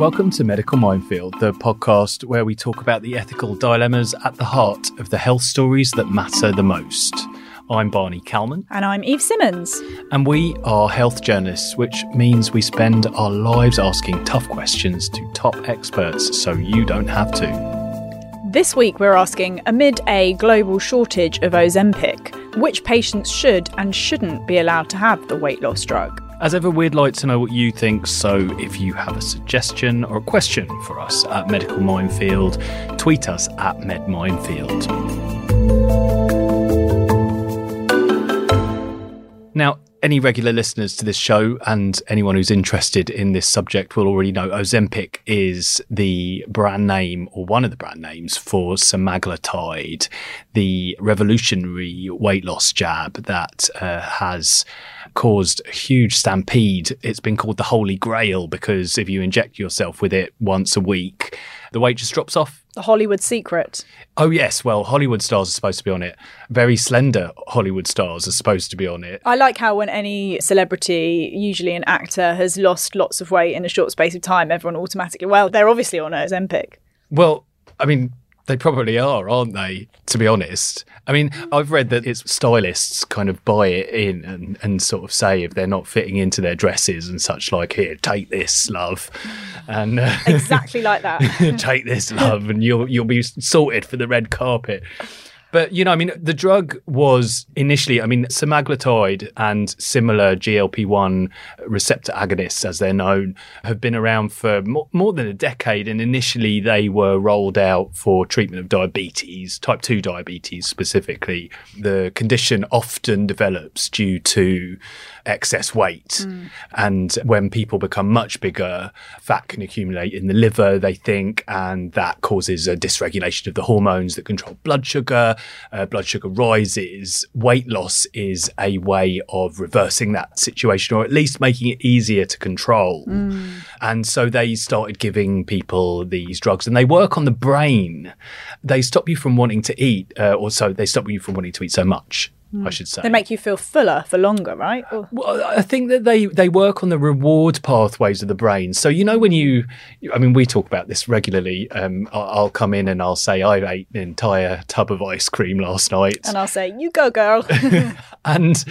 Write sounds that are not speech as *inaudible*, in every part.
Welcome to Medical Minefield, the podcast where we talk about the ethical dilemmas at the heart of the health stories that matter the most. I'm Barney Calman. And I'm Eve Simmons. And we are health journalists, which means we spend our lives asking tough questions to top experts so you don't have to. This week we're asking amid a global shortage of Ozempic, which patients should and shouldn't be allowed to have the weight loss drug? As ever, we'd like to know what you think, so if you have a suggestion or a question for us at Medical Minefield, tweet us at MedMinefield. Now, any regular listeners to this show and anyone who's interested in this subject will already know Ozempic is the brand name or one of the brand names for semaglutide, the revolutionary weight loss jab that uh, has caused a huge stampede. It's been called the Holy Grail because if you inject yourself with it once a week, the weight just drops off the Hollywood secret. Oh yes, well Hollywood stars are supposed to be on it. Very slender Hollywood stars are supposed to be on it. I like how when any celebrity, usually an actor, has lost lots of weight in a short space of time, everyone automatically, well, they're obviously on it Ozempic. Well, I mean, they probably are, aren't they? To be honest. I mean, I've read that it's stylists kind of buy it in and, and sort of say if they're not fitting into their dresses and such, like, here, take this, love. And uh, exactly like that. *laughs* take this, love, and you'll you'll be sorted for the red carpet. But, you know, I mean, the drug was initially, I mean, semaglutide and similar GLP 1 receptor agonists, as they're known, have been around for more, more, than a decade. And initially, they were rolled out for treatment of diabetes, type 2 diabetes specifically. The condition often develops due to excess weight. Mm. And when people become much bigger, fat can accumulate in the liver, they think, and that causes a dysregulation of the hormones that control blood sugar. Uh, blood sugar rises. Weight loss is a way of reversing that situation or at least making it easier to control. Mm. And so they started giving people these drugs and they work on the brain. They stop you from wanting to eat, uh, or so they stop you from wanting to eat so much. I should say. They make you feel fuller for longer, right? Or- well, I think that they they work on the reward pathways of the brain. So you know when you, I mean, we talk about this regularly. Um, I'll, I'll come in and I'll say I ate an entire tub of ice cream last night, and I'll say you go, girl. *laughs* and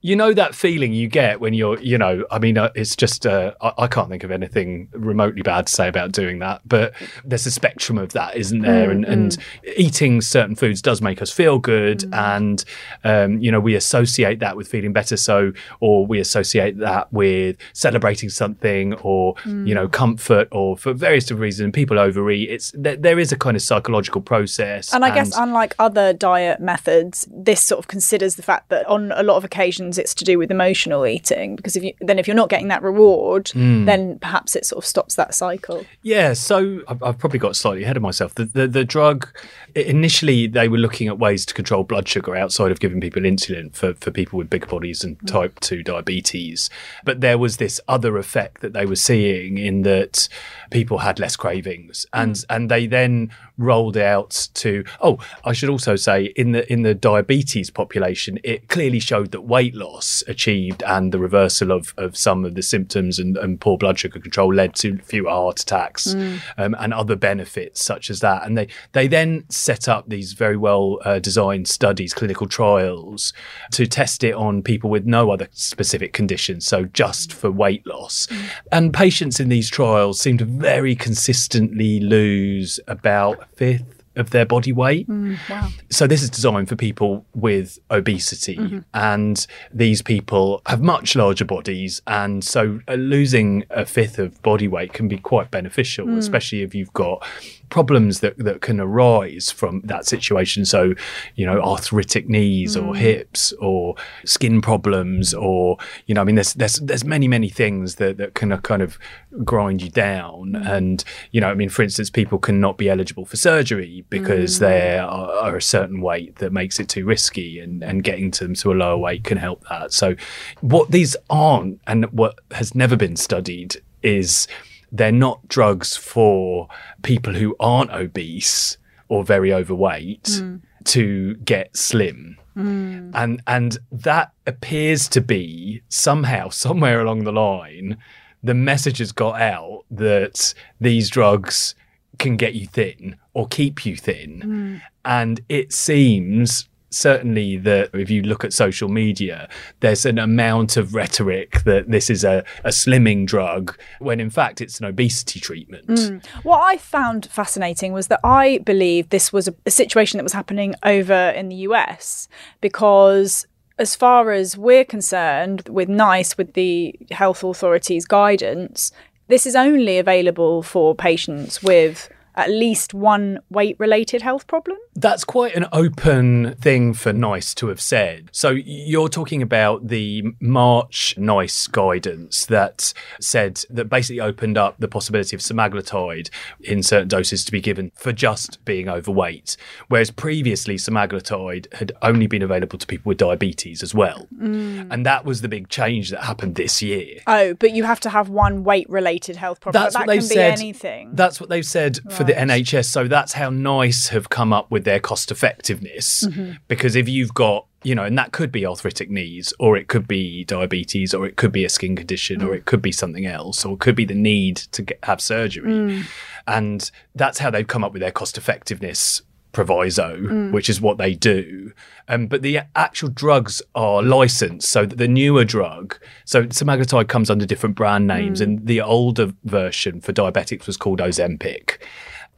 you know that feeling you get when you're, you know, I mean, uh, it's just, uh, I, I, can't think of anything remotely bad to say about doing that, but there's a spectrum of that, isn't there? Mm, and, mm. and eating certain foods does make us feel good. Mm. And, um, you know, we associate that with feeling better. So, or we associate that with celebrating something or, you know, mm. comfort or for various different reasons. People overeat. It's, there, there is a kind of psychological process. And I and guess, unlike other diet methods, this sort of considers the fact that on a lot of occasions, it's to do with emotional eating because if you then if you're not getting that reward mm. then perhaps it sort of stops that cycle yeah so I've, I've probably got slightly ahead of myself the, the, the drug initially they were looking at ways to control blood sugar outside of giving people insulin for, for people with bigger bodies and mm. type 2 diabetes but there was this other effect that they were seeing in that people had less cravings and mm. and they then rolled out to oh I should also say in the in the diabetes population it clearly showed that weight loss achieved and the reversal of, of some of the symptoms and, and poor blood sugar control led to fewer heart attacks mm. um, and other benefits such as that and they they then set up these very well uh, designed studies clinical trials to test it on people with no other specific conditions so just for weight loss mm. and patients in these trials seem to very consistently lose about fifth of their body weight. Mm, wow. So this is designed for people with obesity, mm-hmm. and these people have much larger bodies, and so uh, losing a fifth of body weight can be quite beneficial, mm. especially if you've got problems that, that can arise from that situation. So, you know, arthritic knees mm. or hips or skin problems or, you know, I mean, there's, there's, there's many, many things that, that can kind of grind you down. Mm. And, you know, I mean, for instance, people cannot be eligible for surgery because mm. they are, are, a certain weight that makes it too risky and, and getting them to a lower weight can help that. So what these aren't and what has never been studied is they're not drugs for people who aren't obese or very overweight mm. to get slim. Mm. And and that appears to be somehow, somewhere along the line, the message has got out that these drugs can get you thin or keep you thin. And it seems certainly that if you look at social media, there's an amount of rhetoric that this is a, a slimming drug when in fact it's an obesity treatment. Mm. What I found fascinating was that I believe this was a, a situation that was happening over in the US because as far as we're concerned with NICE, with the health authorities' guidance, this is only available for patients with at least one weight related health problem. That's quite an open thing for NICE to have said. So you're talking about the March NICE guidance that said that basically opened up the possibility of semaglutide in certain doses to be given for just being overweight, whereas previously semaglutide had only been available to people with diabetes as well. Mm. And that was the big change that happened this year. Oh, but you have to have one weight related health problem. That's that what be said. anything. That's what they've said for the NHS. So that's how NICE have come up with their cost effectiveness. Mm-hmm. Because if you've got, you know, and that could be arthritic knees, or it could be diabetes, or it could be a skin condition, Mm. or it could be something else, or it could be the need to get, have surgery. Mm. And that's how they've come up with their cost effectiveness proviso, Mm. which is what they do. Um, but the actual drugs are licensed. So that the newer drug, so semaglutide comes under different brand names, and the older version for diabetics was called Ozempic.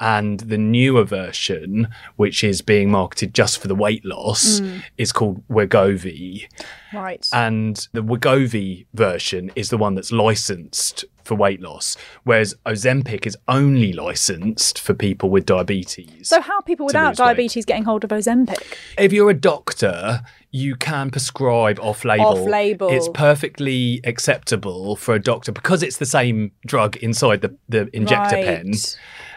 And the newer version, which is being marketed just for the weight loss, mm. is called Wegovy. right. And the Wegovy version is the one that's licensed for weight loss, whereas Ozempic is only licensed for people with diabetes. so, how are people without lose weight. diabetes getting hold of Ozempic? if you're a doctor, you can prescribe off label. Off-label. It's perfectly acceptable for a doctor because it's the same drug inside the, the injector pen.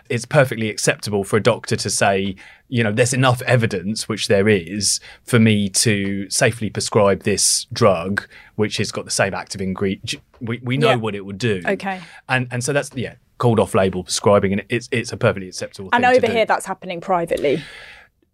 It's perfectly acceptable for a doctor to say, you know, there's enough evidence, which there is, for me to safely prescribe this drug, which has got the same active ingredient. We, we know Yeah. what it would do. Okay. And and so that's yeah called off label prescribing, and it's it's a perfectly acceptable. And thing to over here, that's happening privately.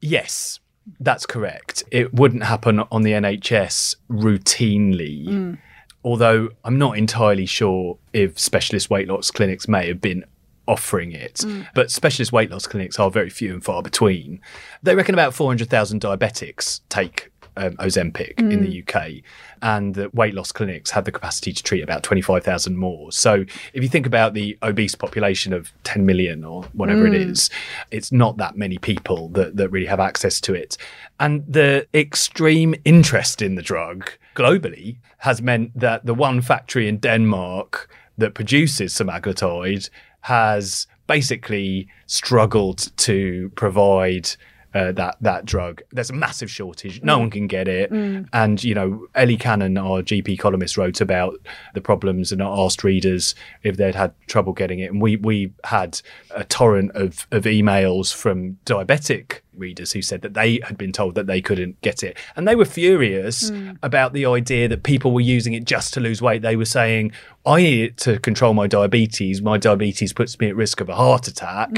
Yes, that's correct. It wouldn't happen on the NHS routinely. Mm. Although I'm not entirely sure if specialist weight loss clinics may have been offering it. Mm. But specialist weight loss clinics are very few and far between. They reckon about 400,000 diabetics take um, Ozempic in the mm. UK, and the weight loss clinics have the capacity to treat about 25,000 more. So if you think about the obese population of 10 million or whatever it mm. is, it's not that many people that, that really have access to it. And the extreme interest in the drug globally has meant that the one factory in Denmark that produces semaglutide has basically struggled to provide uh, that that drug. There's a massive shortage. No mm. one can get it. Mm. And you know, Ellie Cannon, our GP columnist, wrote about the problems and asked readers if they'd had trouble getting it. And we we had a torrent of of emails from diabetic readers who said that they had been told that they couldn't get it. And they were furious mm. about the idea that people were using it just to lose weight. They were saying, I need it to control my diabetes. My diabetes puts me at risk of a heart attack.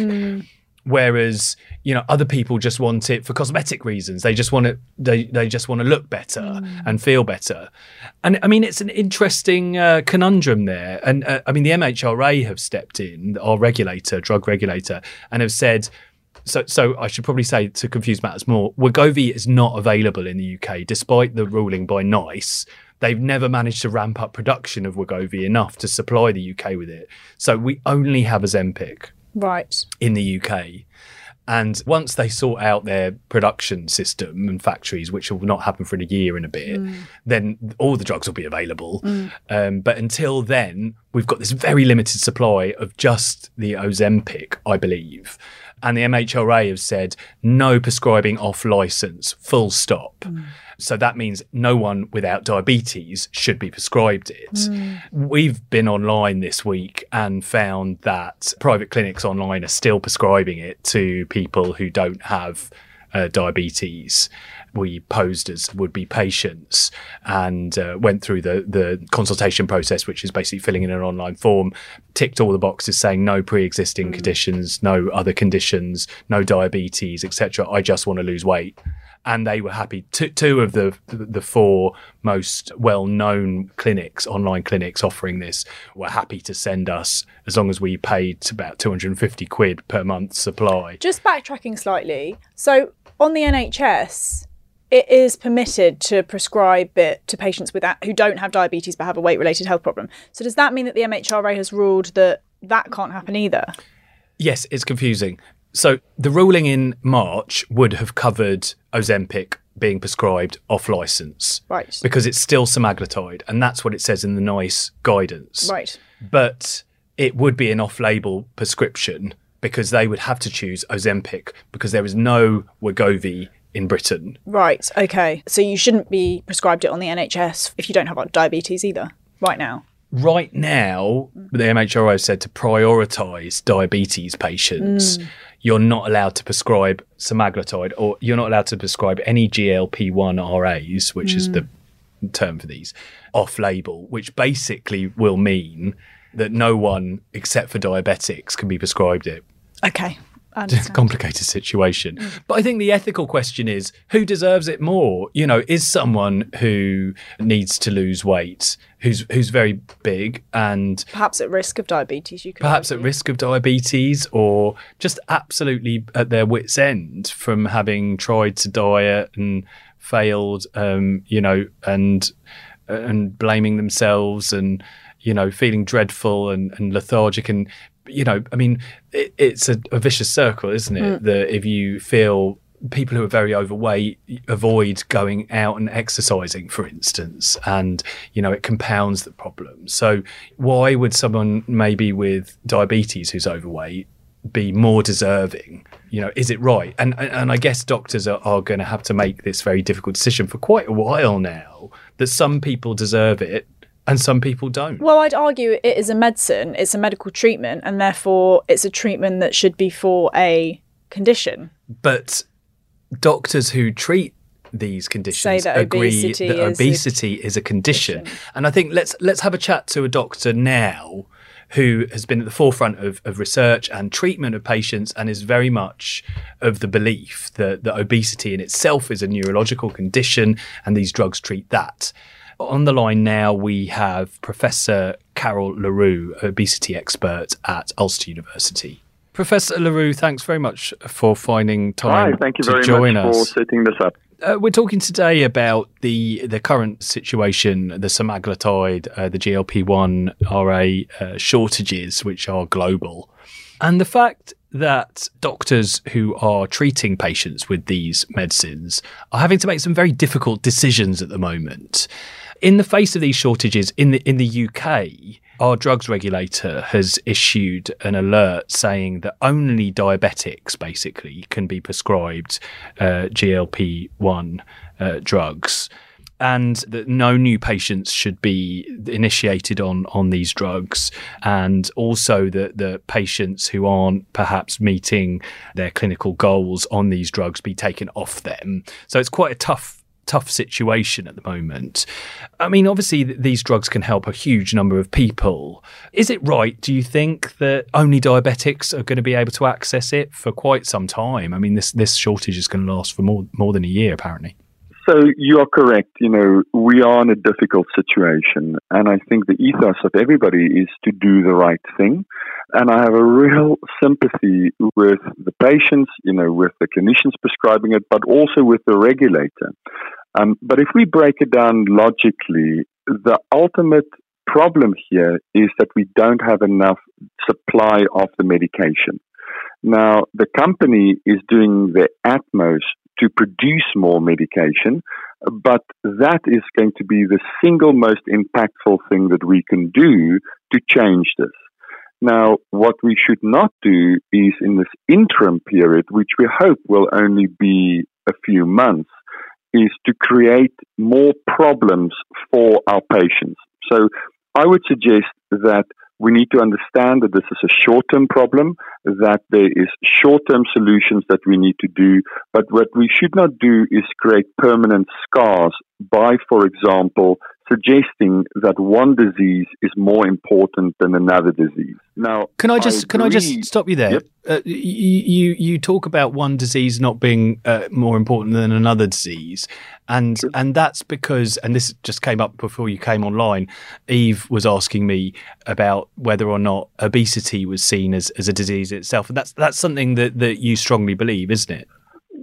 Whereas, you know, other people just want it for cosmetic reasons. They just want it, they, they just want to look better and feel better. And I mean, it's an interesting uh, conundrum there. And uh, I mean, the MHRA have stepped in, our regulator, drug regulator, and have said, so, so I should probably say to confuse matters more, Wegovy is not available in the UK, despite the ruling by NICE. They've never managed to ramp up production of Wegovy enough to supply the UK with it. So we only have Ozempic Right. in the UK. And once they sort out their production system and factories, which will not happen for a year and a bit, mm. then all the drugs will be available. Mm. Um, but until then, we've got this very limited supply of just the Ozempic, I believe. And the MHRA have said no prescribing off license, full stop. Mm. So that means no one without diabetes should be prescribed it. We've been online this week and found that private clinics online are still prescribing it to people who don't have uh, diabetes. We posed as would be patients and uh, went through the, the consultation process, which is basically filling in an online form, ticked all the boxes saying no pre existing conditions, no other conditions, no diabetes, etc. I just want to lose weight and they were happy. Two, two of the the four most well known clinics, online clinics offering this, were happy to send us as long as we paid about two hundred and fifty quid per month supply. Just backtracking slightly, so on the NHS. It is permitted to prescribe it to patients with who don't have diabetes but have a weight-related health problem. So does that mean that the MHRA has ruled that that can't happen either? Yes, it's confusing. So the ruling in March would have covered Ozempic being prescribed off license. Right. Because it's still semaglutide, and that's what it says in the NICE guidance. Right. But it would be an off label prescription because they would have to choose Ozempic because there is no Wegovy in Britain. Right. Okay. So you shouldn't be prescribed it on the NHS if you don't have diabetes either, right now. Right now, the MHRA has said to prioritise diabetes patients. Mm you're not allowed to prescribe semaglutide or you're not allowed to prescribe any GLP-1 RAs, which mm. is the term for these, off label, which basically will mean that no one except for diabetics can be prescribed it. Okay. *laughs* Complicated situation. Mm. But I think the ethical question is who deserves it more? You know, is someone who needs to lose weight, who's who's very big and perhaps at risk of diabetes, you could perhaps argue. at risk of diabetes or just absolutely at their wits' end from having tried to diet and failed, um, you know, and and blaming themselves and you know feeling dreadful and, and lethargic and you know, I mean, it, it's a, a, vicious circle, isn't it? Mm. That if you feel people who are very overweight avoid going out and exercising, for instance, and you know it compounds the problem. So why would someone maybe with diabetes who's overweight be more deserving? You know, is it right? And and I guess doctors are, are going to have to make this very difficult decision for quite a while now. That some people deserve it and some people don't. Well, I'd argue it is a medicine, it's a medical treatment, and therefore it's a treatment that should be for a condition. But doctors who treat these conditions that agree that obesity is a condition. condition. And I think let's let's have a chat to a doctor now who has been at the forefront of, of research and treatment of patients and is very much of the belief that, that obesity in itself is a neurological condition and these drugs treat that. On the line now, we have Professor Carel Le Roux, obesity expert at Ulster University. Professor Le Roux, thanks very much for finding time Hi, thank you to very join much us. for setting this up. Uh, we're talking today about the the current situation, the semaglutide, uh, the GLP-1 RA uh, shortages, which are global, and the fact that doctors who are treating patients with these medicines are having to make some very difficult decisions at the moment in the face of these shortages in the in the UK, our drugs regulator has issued an alert saying that only diabetics basically can be prescribed uh, GLP one uh, drugs. And that no new patients should be initiated on, on these drugs, and also that the patients who aren't perhaps meeting their clinical goals on these drugs be taken off them. So it's quite a tough tough situation at the moment. I mean, obviously, these drugs can help a huge number of people. Is it right, do you think, that only diabetics are going to be able to access it for quite some time? I mean, this, this shortage is going to last for more, more than a year, apparently. So you are correct. You know, we are in a difficult situation. And I think the ethos of everybody is to do the right thing. And I have a real sympathy with the patients, you know, with the clinicians prescribing it, but also with the regulator. Um, but if we break it down logically, the ultimate problem here is that we don't have enough supply of the medication. Now, the company is doing their utmost to produce more medication, but that is going to be the single most impactful thing that we can do to change this. Now, what we should not do is in this interim period, which we hope will only be a few months, is to create more problems for our patients. So I would suggest that we need to understand that this is a short term problem, that there is short term solutions that we need to do, but what we should not do is create permanent scars by, for example, suggesting that one disease is more important than another disease. Now, can I just I can I just stop you there? Yep. Uh, you you talk about one disease not being uh, more important than another disease, and sure. and that's because and this just came up before you came online. Eve was asking me about whether or not obesity was seen as, as a disease itself, and that's that's something that, that you strongly believe, isn't it?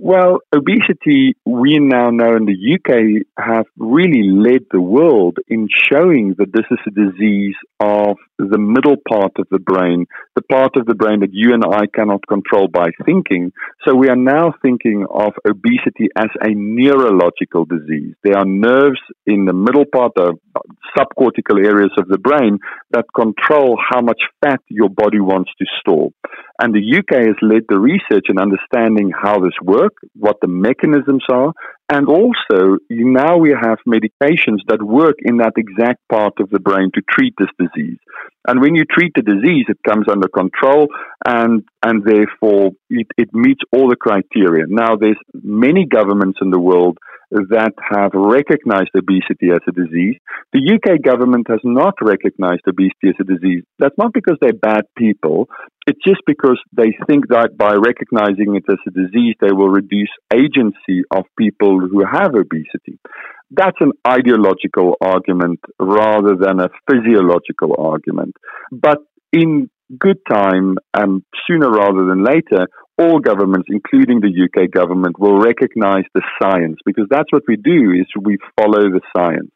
Well, obesity, we now know in the UK, have really led the world in showing that this is a disease of the middle part of the brain, the part of the brain that you and I cannot control by thinking. So we are now thinking of obesity as a neurological disease. There are nerves in the middle part, of subcortical areas of the brain that control how much fat your body wants to store. And the UK has led the research in understanding how this works, what the mechanisms are, and also, now we have medications that work in that exact part of the brain to treat this disease. And when you treat the disease, it comes under control and, and therefore it, it meets all the criteria. Now, there's many governments in the world that have recognized obesity as a disease. The UK government has not recognized obesity as a disease. That's not because they're bad people. It's just because they think that by recognizing it as a disease, they will reduce agency of people who have obesity. That's an ideological argument rather than a physiological argument. But in good time, and sooner rather than later, all governments, including the UK government, will recognize the science because that's what we do is we follow the science.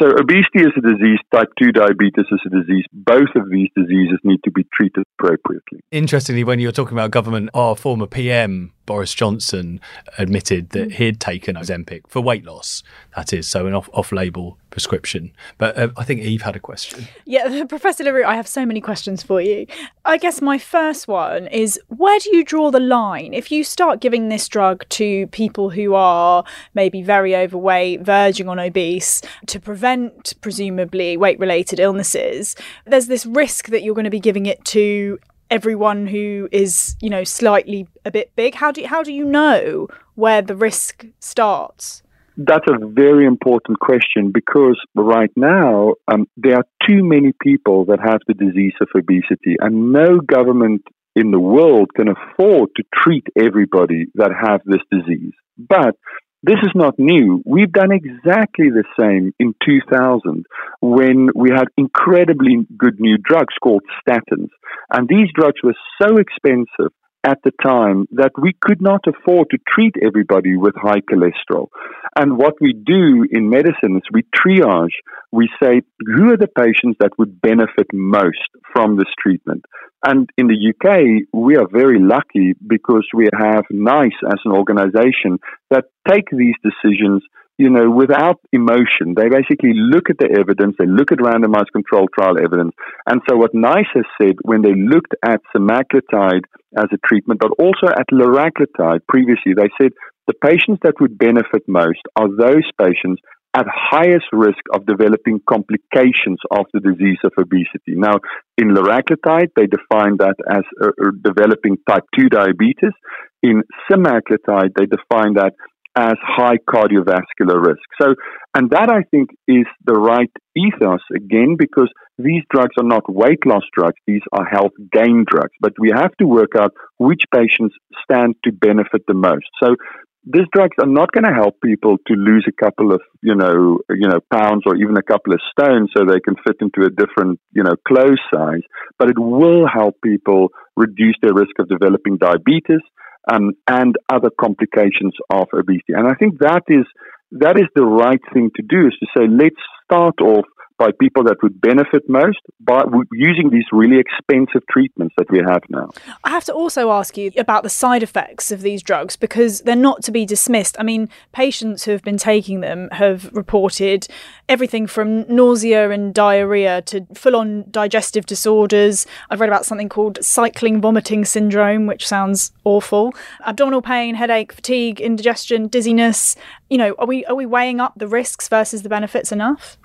So obesity is a disease, type 2 diabetes is a disease. Both of these diseases need to be treated appropriately. Interestingly, when you're talking about government, our former PM Boris Johnson admitted that mm. he'd taken Ozempic for weight loss. That is, so an off, off-label prescription. But uh, I think Eve had a question. Yeah, *laughs* Professor Le Roux, I have so many questions for you. I guess my first one is where do you draw the line? If you start giving this drug to people who are maybe very overweight, verging on obese, to prevent presumably weight-related illnesses, there's this risk that you're going to be giving it to everyone who is you know slightly a bit big how do you, how do you know where the risk starts? That's a very important question because right now um, there are too many people that have the disease of obesity and no government in the world can afford to treat everybody that have this disease. But this is not new. We've done exactly the same in 2000 when we had incredibly good new drugs called statins. And these drugs were so expensive at the time that we could not afford to treat everybody with high cholesterol. And what we do in medicine is we triage. We say, who are the patients that would benefit most from this treatment? And in the UK, we are very lucky because we have NICE as an organization that take these decisions you know, without emotion. They basically look at the evidence, they look at randomized controlled trial evidence. And so what NICE has said when they looked at semaglutide as a treatment, but also at liraglutide previously, they said the patients that would benefit most are those patients at highest risk of developing complications of the disease of obesity. Now, in liraglutide, they define that as uh, uh developing type 2 diabetes. In semaglutide, they define that as high cardiovascular risk. So, and that I think is the right ethos again, because these drugs are not weight loss drugs, these are health gain drugs. But we have to work out which patients stand to benefit the most. So, these drugs are not going to help people to lose a couple of, you know, you know, pounds or even a couple of stones so they can fit into a different, you know, clothes size, but it will help people reduce their risk of developing diabetes um, and other complications of obesity. And I think that is that is the right thing to do is to say let's start off by people that would benefit most by using these really expensive treatments that we have now. I have to also ask you about the side effects of these drugs because they're not to be dismissed. I mean, patients who have been taking them have reported everything from nausea and diarrhea to full on digestive disorders. I've read about something called cycling vomiting syndrome, which sounds awful. Abdominal pain, headache, fatigue, indigestion, dizziness. You know, are we are we weighing up the risks versus the benefits enough?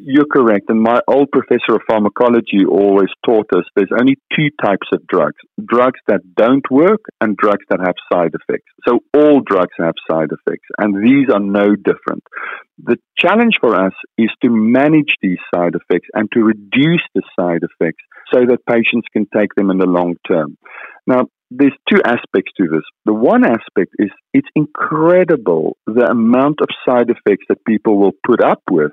You're correct. And my old professor of pharmacology always taught us there's only two types of drugs drugs that don't work and drugs that have side effects. So all drugs have side effects, and these are no different. The challenge for us is to manage these side effects and to reduce the side effects so that patients can take them in the long term. Now, there's two aspects to this. The one aspect is it's incredible the amount of side effects that people will put up with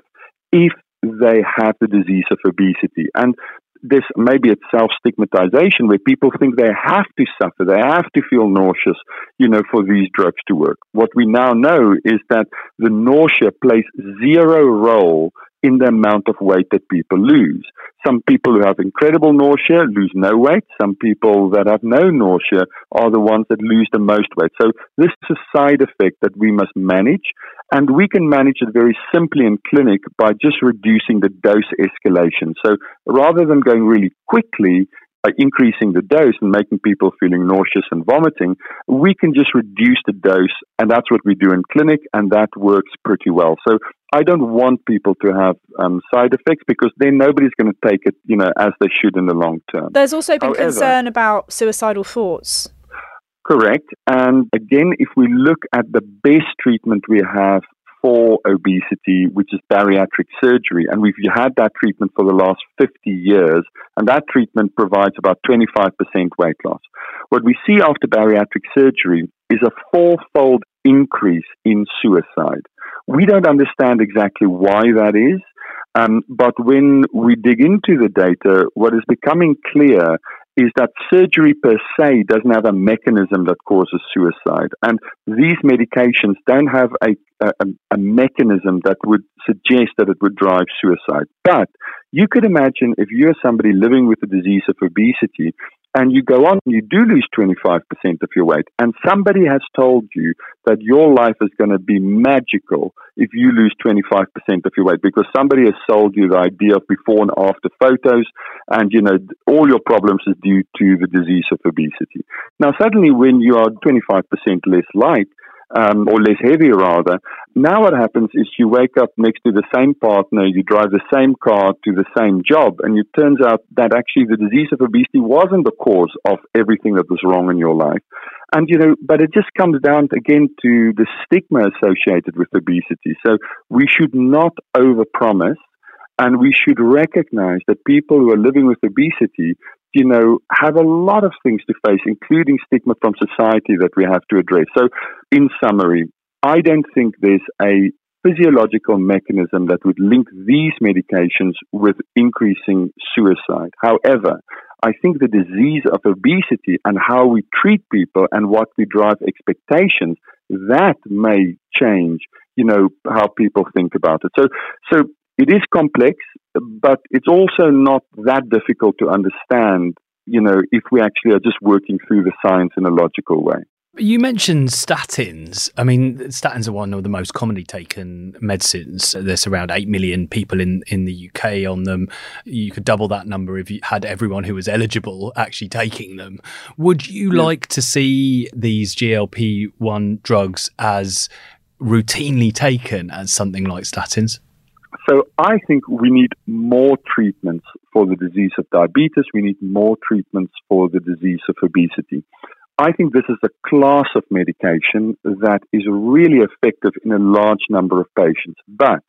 if they have the disease of obesity. And this maybe it's self stigmatization where people think they have to suffer, they have to feel nauseous, you know, for these drugs to work. What we now know is that the nausea plays zero role in the amount of weight that people lose. Some people who have incredible nausea lose no weight. Some people that have no nausea are the ones that lose the most weight. So this is a side effect that we must manage. And we can manage it very simply in clinic by just reducing the dose escalation. So rather than going really quickly, by increasing the dose and making people feeling nauseous and vomiting, we can just reduce the dose, and that's what we do in clinic, and that works pretty well. So I don't want people to have um, side effects because then nobody's going to take it, you know, as they should in the long term. There's also been However, concern about suicidal thoughts. Correct. And again, if we look at the best treatment we have for obesity, which is bariatric surgery. And we've had that treatment for the last 50 years, and that treatment provides about 25% weight loss. What we see after bariatric surgery is a fourfold increase in suicide. We don't understand exactly why that is. Um, but when we dig into the data, what is becoming clear is that surgery per se doesn't have a mechanism that causes suicide. And these medications don't have a, a, a, mechanism that would suggest that it would drive suicide. But you could imagine if you're somebody living with the disease of obesity and you go on, you do lose 25% of your weight, and somebody has told you that your life is going to be magical if you lose 25% of your weight because somebody has sold you the idea of before and after photos, and you know, all your problems is due to the disease of obesity. Now, suddenly, when you are 25% less light, um, or less heavy rather. Now what happens is you wake up next to the same partner, you drive the same car to the same job, and it turns out that actually the disease of obesity wasn't the cause of everything that was wrong in your life. And, you know, but it just comes down again to the stigma associated with obesity. So we should not overpromise and we should recognize that people who are living with obesity, you know, have a lot of things to face, including stigma from society that we have to address. So, in summary, I don't think there's a physiological mechanism that would link these medications with increasing suicide. However, I think the disease of obesity and how we treat people and what we drive expectations, that may change, you know, how people think about it. So, so it is complex, but it's also not that difficult to understand, you know, if we actually are just working through the science in a logical way. You mentioned statins. I mean, statins are one of the most commonly taken medicines. There's around 8 million people in, in the UK on them. You could double that number if you had everyone who was eligible actually taking them. Would you yeah. like to see these GLP 1 drugs as routinely taken as something like statins? So I think we need more treatments for the disease of diabetes. We need more treatments for the disease of obesity. I think this is a class of medication that is really effective in a large number of patients. But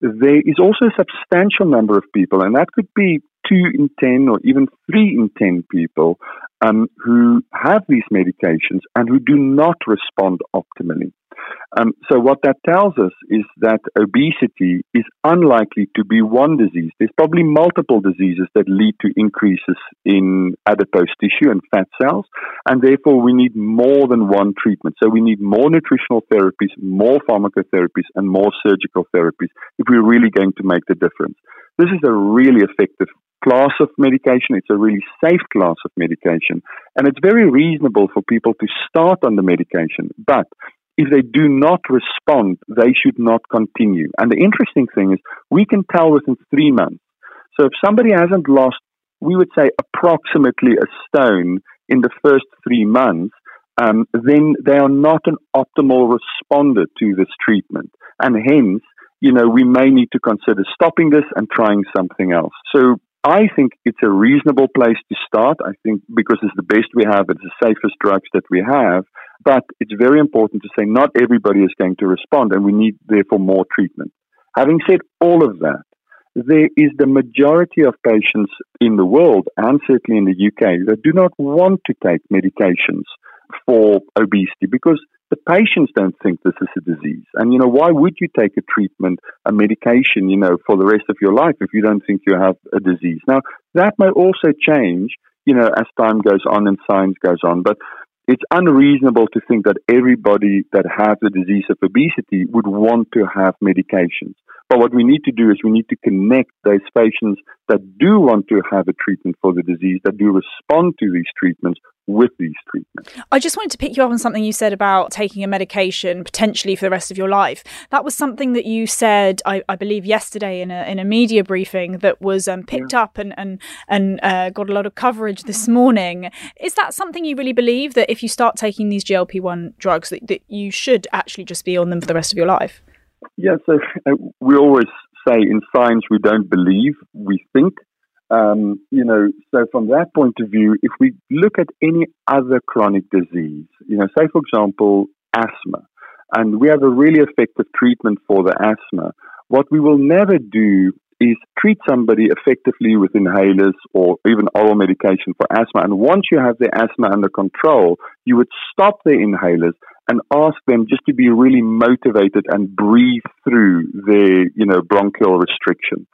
there is also a substantial number of people, and that could be two in 10 or even three in 10 people um, who have these medications and who do not respond optimally. Um, so what that tells us is that obesity is unlikely to be one disease. There's probably multiple diseases that lead to increases in adipose tissue and fat cells, and therefore we need more than one treatment. So we need more nutritional therapies, more pharmacotherapies, and more surgical therapies if we're really going to make the difference. This is a really effective class of medication. It's a really safe class of medication. And it's very reasonable for people to start on the medication. But if they do not respond, they should not continue. And the interesting thing is, we can tell within three months. So if somebody hasn't lost, we would say approximately a stone in the first three months, um, then they are not an optimal responder to this treatment. And hence, you know, we may need to consider stopping this and trying something else. So I think it's a reasonable place to start. I think because it's the best we have, it's the safest drugs that we have. But it's very important to say not everybody is going to respond, and we need therefore more treatment. Having said all of that, there is the majority of patients in the world, and certainly in the UK, that do not want to take medications for obesity because the patients don't think this is a disease. And, you know, why would you take a treatment, a medication, you know, for the rest of your life if you don't think you have a disease? Now, that may also change, you know, as time goes on and science goes on. But it's unreasonable to think that everybody that has the disease of obesity would want to have medications. But what we need to do is we need to connect those patients that do want to have a treatment for the disease, that do respond to these treatments with these treatments. I just wanted to pick you up on something you said about taking a medication potentially for the rest of your life. That was something that you said, I, I believe, yesterday in a in a media briefing that was um, picked yeah. up and and and uh, got a lot of coverage this morning. Is that something you really believe that if you start taking these GLP one drugs, that, that you should actually just be on them for the rest of your life? Yeah, so uh, we always say in science we don't believe, we think. Um, you know, so from that point of view, if we look at any other chronic disease, you know, say for example, asthma, and we have a really effective treatment for the asthma, what we will never do is treat somebody effectively with inhalers or even oral medication for asthma. And once you have their asthma under control, you would stop the inhalers and ask them just to be really motivated and breathe through their, you know, bronchial restriction.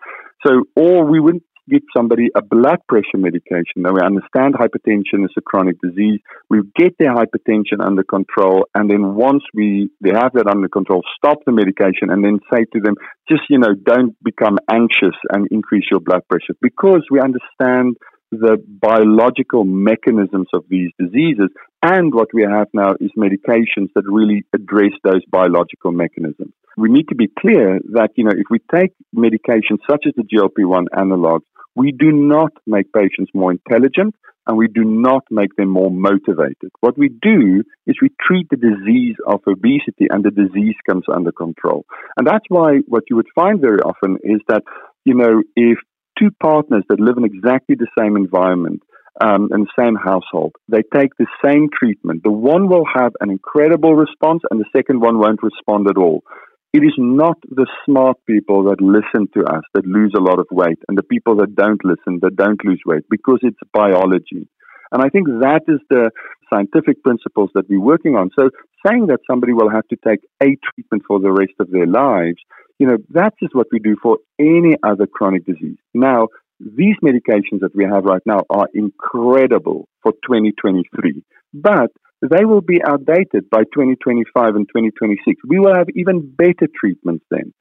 So, or we wouldn't give somebody a blood pressure medication. Now we understand hypertension is a chronic disease. We get their hypertension under control, and then once we they have that under control, stop the medication, and then say to them, just you know, don't become anxious and increase your blood pressure because we understand the biological mechanisms of these diseases. And what we have now is medications that really address those biological mechanisms. We need to be clear that, you know, if we take medications such as the GLP-1 analogs, we do not make patients more intelligent and we do not make them more motivated. What we do is we treat the disease of obesity and the disease comes under control. And that's why what you would find very often is that, you know, if two partners that live in exactly the same environment um, the same household, they take the same treatment. The one will have an incredible response and the second one won't respond at all. It is not the smart people that listen to us that lose a lot of weight and the people that don't listen that don't lose weight because it's biology. And I think that is the scientific principles that we're working on. So saying that somebody will have to take a treatment for the rest of their lives, you know, that is just what we do for any other chronic disease. Now, these medications that we have right now are incredible for 2023, but they will be outdated by 2025 and 2026. We will have even better treatments then.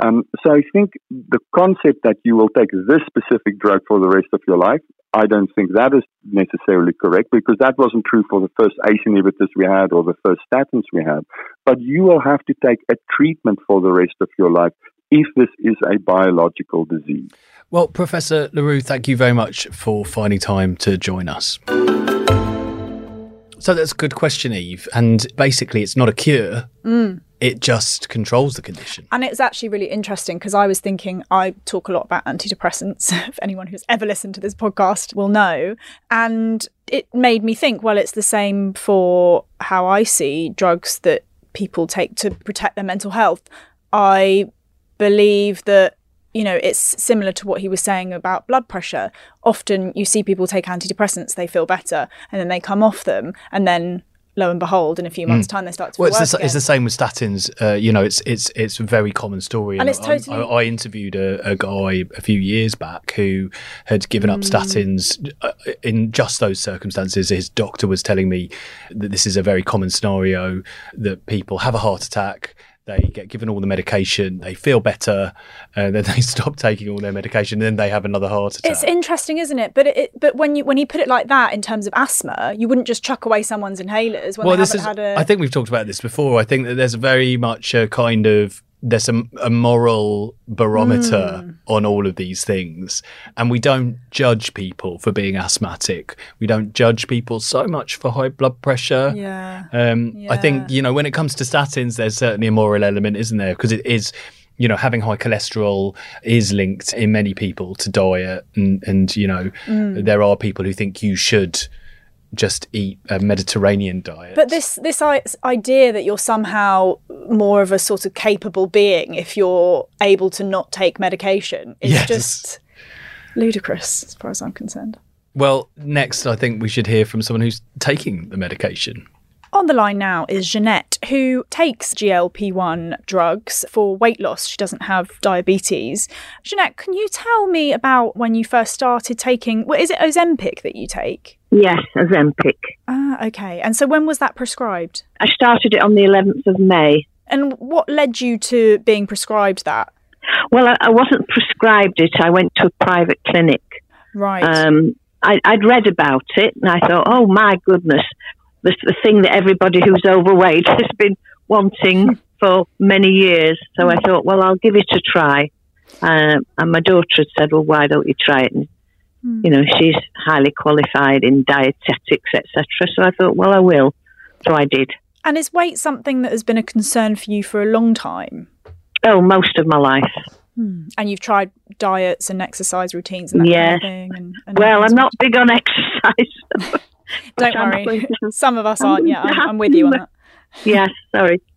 Um, so I think the concept that you will take this specific drug for the rest of your life, I don't think that is necessarily correct because that wasn't true for the first ACE inhibitors we had or the first statins we had. But you will have to take a treatment for the rest of your life if this is a biological disease. Well, Professor Le Roux, thank you very much for finding time to join us. So that's a good question, Eve. And basically, it's not a cure. Mm. It just controls the condition. And it's actually really interesting because I was thinking, I talk a lot about antidepressants. *laughs* if anyone who's ever listened to this podcast will know. And it made me think, well, it's the same for how I see drugs that people take to protect their mental health. I believe that you know, it's similar to what he was saying about blood pressure. Often you see people take antidepressants, they feel better, and then they come off them, and then lo and behold, in a few months' mm. time, they start to. Well, it's the, it's the, same with statins. Uh, you know, it's it's it's a very common story. And, and it's totally. I, I interviewed a, a, guy a few years back who had given up mm. statins uh, in just those circumstances. His doctor was telling me that this is a very common scenario that people have a heart attack they get given all the medication, they feel better, and then they *laughs* stop taking all their medication, and then they have another heart attack. It's interesting, isn't it? But it, but when you when you put it like that in terms of asthma, you wouldn't just chuck away someone's inhalers when well, they haven't is, had a. I think we've talked about this before. I think that there's very much a kind of there's a, a moral barometer mm. on all of these things and we don't judge people for being asthmatic we don't judge people so much for high blood pressure yeah, um, yeah. i think you know when it comes to statins there's certainly a moral element isn't there because it is you know, having high cholesterol is linked in many people to diet, and and you know, Mm. there are people who think you should just eat a Mediterranean diet. But this this idea that you're somehow more of a sort of capable being if you're able to not take medication is Yes. just ludicrous as far as I'm concerned. well, next, I think we should hear from someone who's taking the medication. On the line now is Jeanette, who takes GLP 1 drugs for weight loss. She doesn't have diabetes. Jeanette, can you tell me about when you first started taking, well, is it Ozempic that you take? Yes, Ozempic. Ah, okay. And so when was that prescribed? I started it on the 11th of May. And what led you to being prescribed that? Well, I, I wasn't prescribed it. I went to a private clinic. Right. Um, I, I'd read about it and I thought, oh my goodness, this the thing that everybody who's overweight *laughs* has been wanting for many years. So I thought, well, I'll give it a try. Um, and my daughter had said, well, why don't you try it? And, Hmm. you know, she's highly qualified in dietetics, etc. So I thought, well, I will. So I did. and is weight something that has been a concern for you for a long time? Oh, most of my life. And you've tried diets and exercise routines and that kind of thing? And, and Well, I'm not big on *laughs* exercise. Don't worry. Some of us aren't. Yeah, I'm, I'm with you on *laughs* that. yes, sorry. *laughs*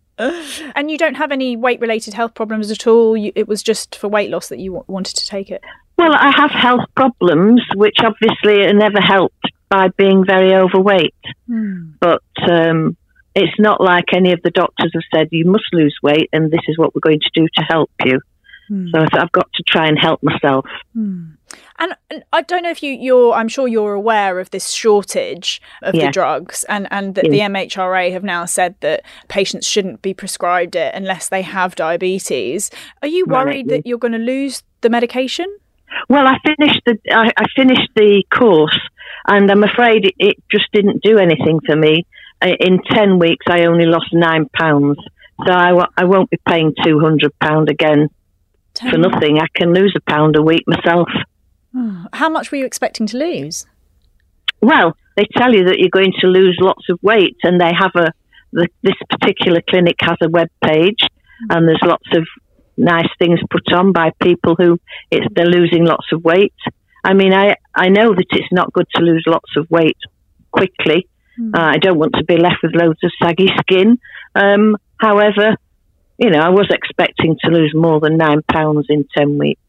And you don't have any weight related health problems at all? You, it was just for weight loss that you w- wanted to take it? Well, I have health problems, which obviously are never helped by being very overweight. Hmm. But um, it's not like any of the doctors have said you must lose weight, and this is what we're going to do to help you. Hmm. So I thought I've got to try and help myself. Hmm. And, and I don't know if you, you're, I'm sure you're aware of this shortage of the drugs, and, and that the MHRA have now said that patients shouldn't be prescribed it unless they have diabetes. Are you Right. worried that you're going to lose the medication? Well, I finished the I, I finished the course, and I'm afraid it, it just didn't do anything for me. In ten weeks, I only lost nine pounds, so I, wa- I won't be paying two hundred pound again for nothing. I can lose a pound a week myself. *sighs* How much were you expecting to lose? Well, they tell you that you're going to lose lots of weight, and they have a the, this particular clinic has a web page, and there's lots of nice things put on by people who it's, they're losing lots of weight. I mean, I I know that it's not good to lose lots of weight quickly. Uh, I don't want to be left with loads of saggy skin. Um, however, you know, I was expecting to lose more than nine pounds in ten weeks.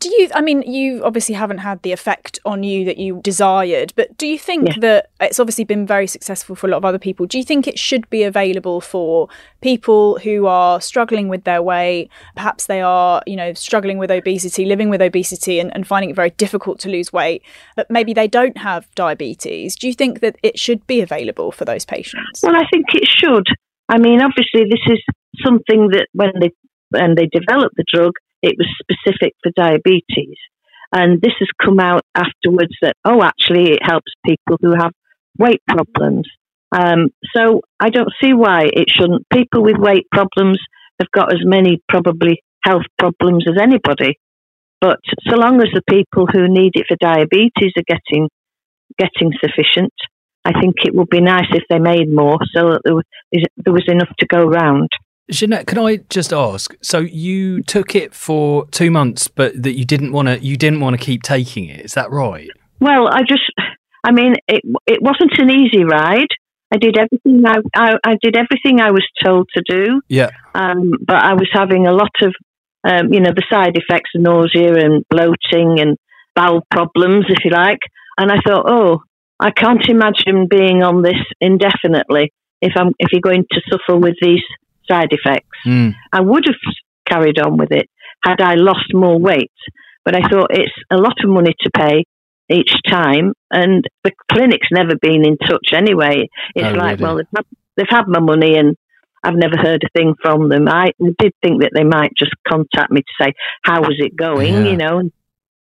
Do you, I mean, you obviously haven't had the effect on you that you desired, but do you think Yeah. that it's obviously been very successful for a lot of other people? Do you think it should be available for people who are struggling with their weight? Perhaps they are, you know, struggling with obesity, living with obesity, and, and finding it very difficult to lose weight, but maybe they don't have diabetes. Do you think that it should be available for those patients? Well, I think it should. I mean, obviously, this is something that when they when they developed the drug, it was specific for diabetes, and this has come out afterwards that oh, actually, it helps people who have weight problems. Um, so I don't see why it shouldn't. People with weight problems have got as many probably health problems as anybody, but so long as the people who need it for diabetes are getting getting sufficient, I think it would be nice if they made more so that there was, there was enough to go round. Jeanette, can I just ask? So you took it for two months, but that you didn't want to. You didn't want to keep taking it. Is that right? Well, I just, I mean, it it wasn't an easy ride. I did everything I, I, I did everything I was told to do, Yeah. um, but I was having a lot of, um, you know, the side effects, of nausea and bloating and bowel problems, if you like. And I thought, oh, I can't imagine being on this indefinitely if I'm if you're going to suffer with these side effects. Mm. I would have carried on with it had I lost more weight. But I thought it's a lot of money to pay each time, and the clinic's never been in touch anyway. It's Oh, like, really? well, they've had, they've had my money, and I've never heard a thing from them. I did think that they might just contact me to say, "How was it going?" Yeah. You know.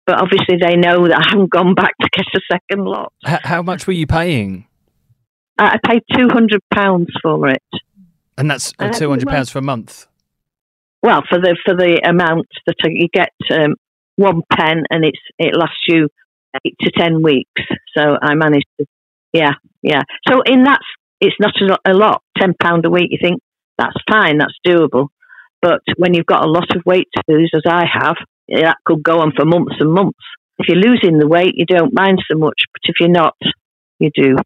But obviously, they know that I haven't gone back to get a second lot. H- how much were you paying? I I paid two hundred pounds for it. And that's Uh, two hundred pounds for a month. well for the for the amount that you get um, one pen and it's it lasts you eight to ten weeks so i managed to yeah yeah so in that it's not a lot, a lot ten pound a week you think that's fine that's doable But when you've got a lot of weight to lose, as I have, that could go on for months and months. If you're losing the weight, you don't mind so much, but if you're not, you do.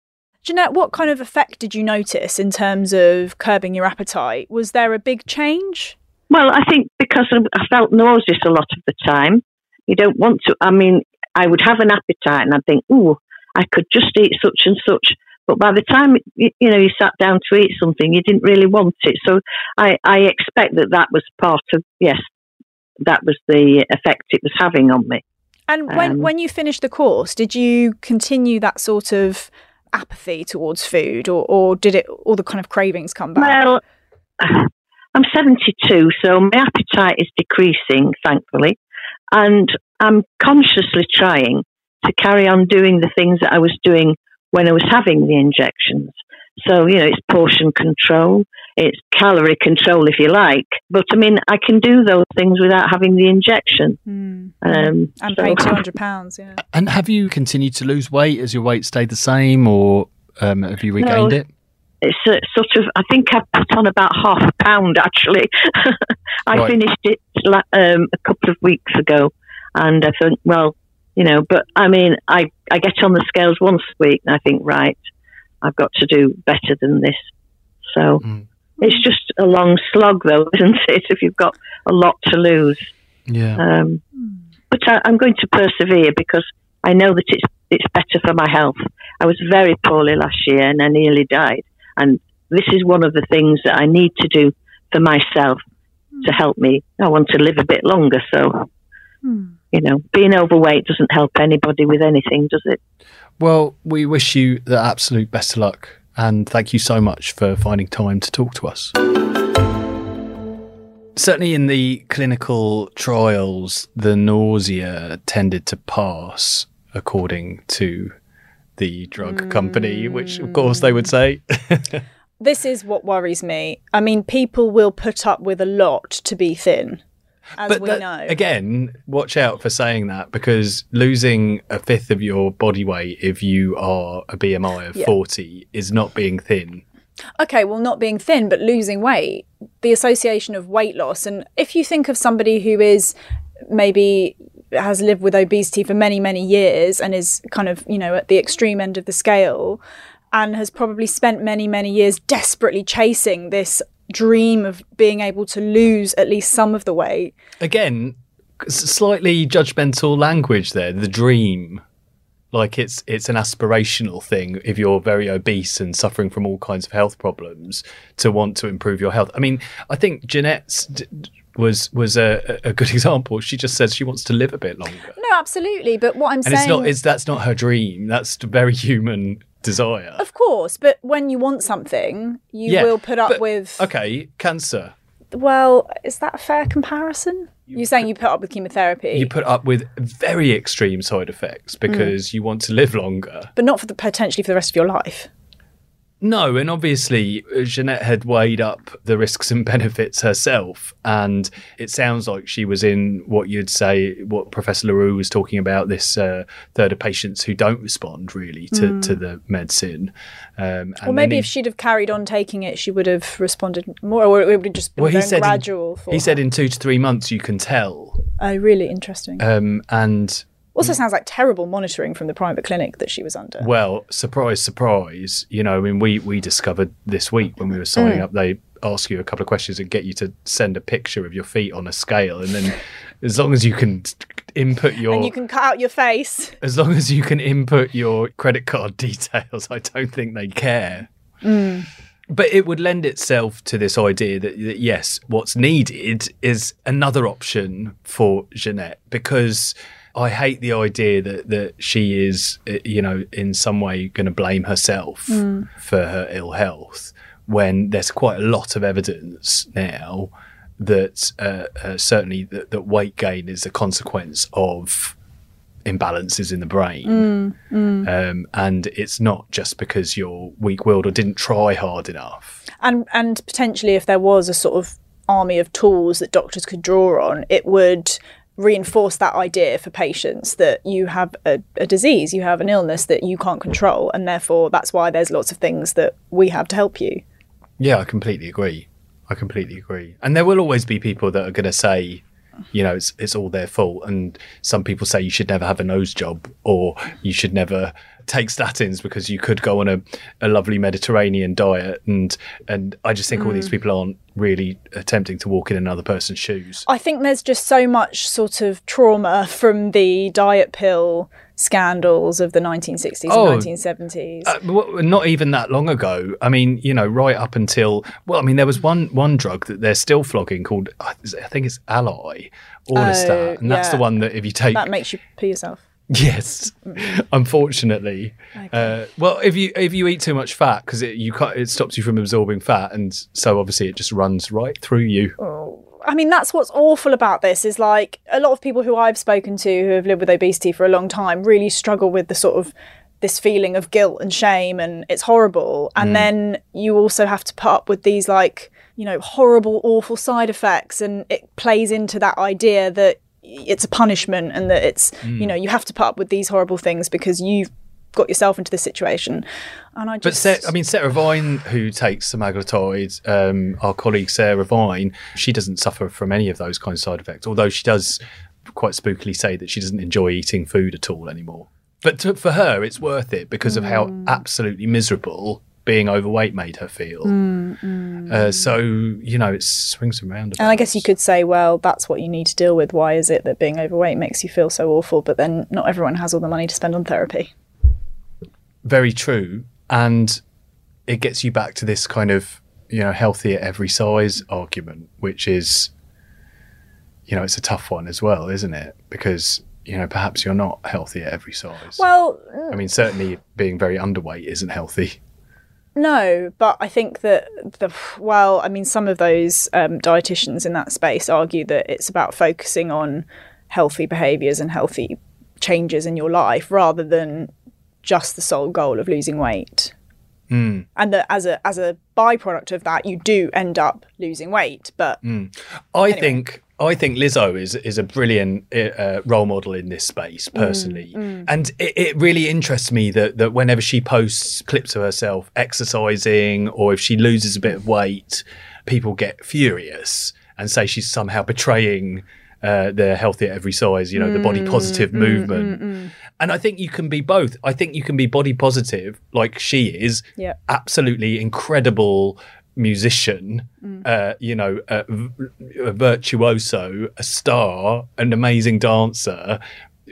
Jeanette, what kind of effect did you notice in terms of curbing your appetite? Was there a big change? Well, I think because I felt nauseous a lot of the time. You don't want to. I mean, I would have an appetite and I'd think, oh, I could just eat such and such. But by the time you, you know you sat down to eat something, you didn't really want it. So I, I expect that that was part of yes, that was the effect it was having on me. And when Um, when you finished the course, did you continue that sort of apathy towards food, or or did it all the kind of cravings come back? Well, *sighs* I'm 72, so my appetite is decreasing, thankfully, and I'm consciously trying to carry on doing the things that I was doing when I was having the injections. So, you know, it's portion control, it's calorie control, if you like. But I mean, I can do those things without having the injection. Hmm. Um, and so- pay *laughs* two hundred pounds. Yeah. And have you continued to lose weight? Has your weight stayed the same, or um, have you regained No. it? it's a sort of I think I put on about half a pound actually. *laughs* I Right. finished it um, a couple of weeks ago, and I think well, you know, but I mean, I I get on the scales once a week, and I think right, I've got to do better than this. So Mm. It's just a long slog, though, *laughs* isn't it? If you've got a lot to lose, Yeah. um, but I, I'm going to persevere because I know that it's it's better for my health. I was very poorly last year and I nearly died, and this is one of the things that I need to do for myself to help me. I want to live a bit longer, so Hmm. you know, being overweight doesn't help anybody with anything, does it? Well, we wish you the absolute best of luck, and thank you so much for finding time to talk to us. Certainly, in the clinical trials, the nausea tended to pass, according to the drug company, which, of course, they would say. *laughs* This is what worries me. I mean, people will put up with a lot to be thin, as but we that- know. again, watch out for saying that because losing a fifth of your body weight if you are a BMI of Yeah. 40 is not being thin. Okay, well, not being thin, but losing weight, the association of weight loss. And if you think of somebody who is maybe has lived with obesity for many, many years and is kind of, you know, at the extreme end of the scale and has probably spent many, many years desperately chasing this dream of being able to lose at least some of the weight. Again, slightly judgmental language there, the dream. Like it's it's an aspirational thing if you're very obese and suffering from all kinds of health problems to want to improve your health. I mean, I think Jeanette's d- was was a, a good *laughs* example. She just says she wants to live a bit longer. No, absolutely. But what I'm and saying it's not it's that's not her dream that's very *laughs* human desire Of course, but when you want something, you Yeah, will put up but- with. okay cancer Well, is that a fair comparison? You, are saying you put up with chemotherapy, you put up with very extreme side Mm. effects because you want to live longer but not for the potentially for the rest of your life. No, and obviously uh, Jeanette had weighed up the risks and *laughs* benefits herself, and it sounds like she was in what you'd say, what Professor Le Roux was talking about, this uh, third of patients who don't respond really to, to the medicine. Um, and Or maybe then if she'd have carried on taking it, she would have responded more, or it would have just been well, he said in- gradual. for he her. said in two to three months you can tell, "Oh, really interesting." um, and also, sounds like terrible monitoring from the private clinic that she was under. Well, surprise, surprise. You know, I mean, we we discovered this week when we were signing Mm. up, they ask you a couple of questions and get you to send a picture of your feet on a scale, and then as long as you can input your and you can cut out your face. as long as you can input your credit card *laughs* details, I don't think they care. But it would lend itself to this idea that, that yes, what's needed is another option for Jeanette because I hate the idea that, that she is, uh, you know, in some way going to blame herself for her ill health when there's quite a lot of evidence now that uh, uh, certainly that, that weight gain is a consequence of imbalances in the brain. Um, and it's not just because you're weak willed or didn't try hard enough. and and potentially if there was a sort of army of tools that doctors could draw on it would reinforce that idea for patients that you have a, a disease you have an illness that you can't control and therefore that's why there's lots of things that we have to help you Yeah, I completely agree. I completely agree. And there will always be people that are going to say, you know, it's it's all their fault. And some people say you should never have a nose job or you should never take statins because you could go on a, a lovely Mediterranean diet. And and I just think all these people aren't really attempting to walk in another person's shoes. I think there's just so much sort of trauma from the diet pill scandals of the 1960s Oh, and 1970s. Uh, w- not even that long ago. I mean, you know, right up until well, I mean, there was one one drug that they're still flogging called I think it's Alli Orlistat, Oh, and that's the one that if you take that makes you pee yourself. Yes, unfortunately. Uh, well, if you if you eat too much fat because it you can't, it stops you from absorbing fat, and so obviously it just runs right through you. I mean, that's what's awful about this is like a lot of people who I've spoken to who have lived with obesity for a long time really struggle with the sort of this feeling of guilt and shame and it's horrible. And then you also have to put up with these like, you know, horrible, awful side effects. And it plays into that idea that it's a punishment and that it's, you know, you have to put up with these horrible things because you've got yourself into this situation. And I But just. I mean, Sarah Vine, who takes semaglutide, um, our colleague Sarah Vine, she doesn't suffer from any of those kind of side effects. Although she does quite spookily say that she doesn't enjoy eating food at all anymore. But to, for her, it's worth it because of how absolutely miserable being overweight made her feel. Uh, so you know, it swings around. And I guess you could say, well, that's what you need to deal with. Why is it that being overweight makes you feel so awful? But then not everyone has all the money to spend on therapy. very true and it gets you back to this kind of you know healthy at every size argument which is you know it's a tough one as well isn't it because you know perhaps you're not healthy at every size Well, i mean certainly being very underweight isn't healthy no, but I think that the well, I mean, some of those um, dietitians in that space argue that it's about focusing on healthy behaviours and healthy changes in your life rather than just the sole goal of losing weight. And that as a as a byproduct of that, you do end up losing weight. But I think I think Lizzo is is a brilliant uh, uh role model in this space mm, personally, mm. and it, it really interests me that that whenever she posts clips of herself exercising or if she loses a bit of weight, people get furious and say she's somehow betraying. Uh, the healthy at every size, you know, the body mm, positive movement. And I think you can be both. I think you can be body positive, like she is, Yeah. absolutely incredible musician, uh, you know, a, a virtuoso, a star, an amazing dancer,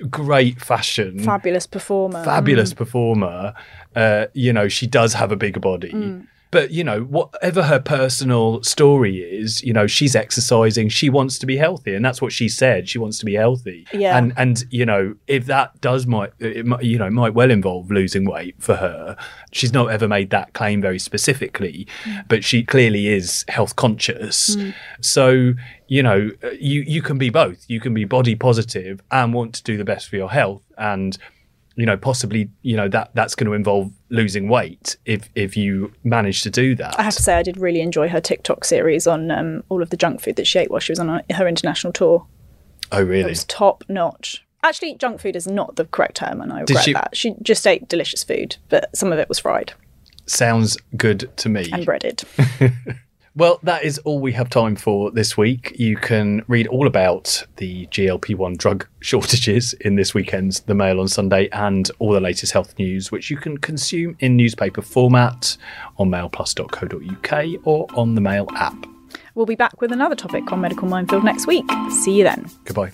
great fashion, fabulous performer. fabulous performer. Uh, you know, she does have a bigger body. But you know, whatever her personal story is, you know, she's exercising. She wants to be healthy, and that's what she said. She wants to be healthy. Yeah. And and you know, if that does might it might you know might well involve losing weight for her. She's not ever made that claim very specifically, mm. but she clearly is health conscious. Mm. So you know, you you can be both. You can be body positive and want to do the best for your health, and you know possibly you know that that's going to involve losing weight if if you manage to do that I have to say, I did really enjoy her TikTok series on um, all of the junk food that she ate while she was on her international tour. oh really? It was top notch. Actually, junk food is not the correct term, and I regret she- that. She just ate delicious food, but some of it was fried sounds good to me and breaded. *laughs* well that is all we have time for this week you can read all about the glp-1 drug *laughs* shortages in this weekend's the mail on sunday and all the latest health news which you can consume in newspaper format on mailplus.co.uk or on the mail app we'll be back with another topic on Medical Minefield next week. See you then. goodbye